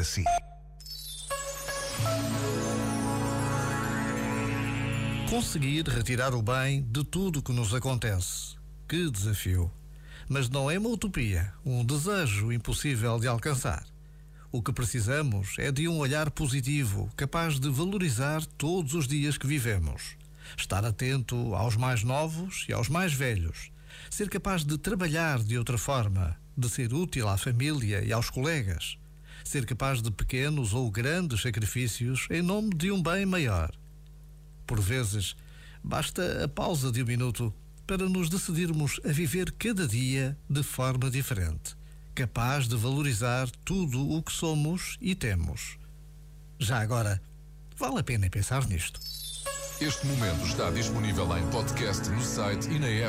para si. Conseguir retirar o bem de tudo que nos acontece. Que desafio! Mas não é uma utopia, um desejo impossível de alcançar. O que precisamos é de um olhar positivo, capaz de valorizar todos os dias que vivemos. Estar atento aos mais novos e aos mais velhos. Ser capaz de trabalhar de outra forma, de ser útil à família e aos colegas. Ser capaz de pequenos ou grandes sacrifícios em nome de um bem maior por vezes, basta a pausa de um minuto para nos decidirmos a viver cada dia de forma diferente, capaz de valorizar tudo o que somos e temos. Já agora, vale a pena pensar nisto. Este momento está disponível em podcast no site e na app.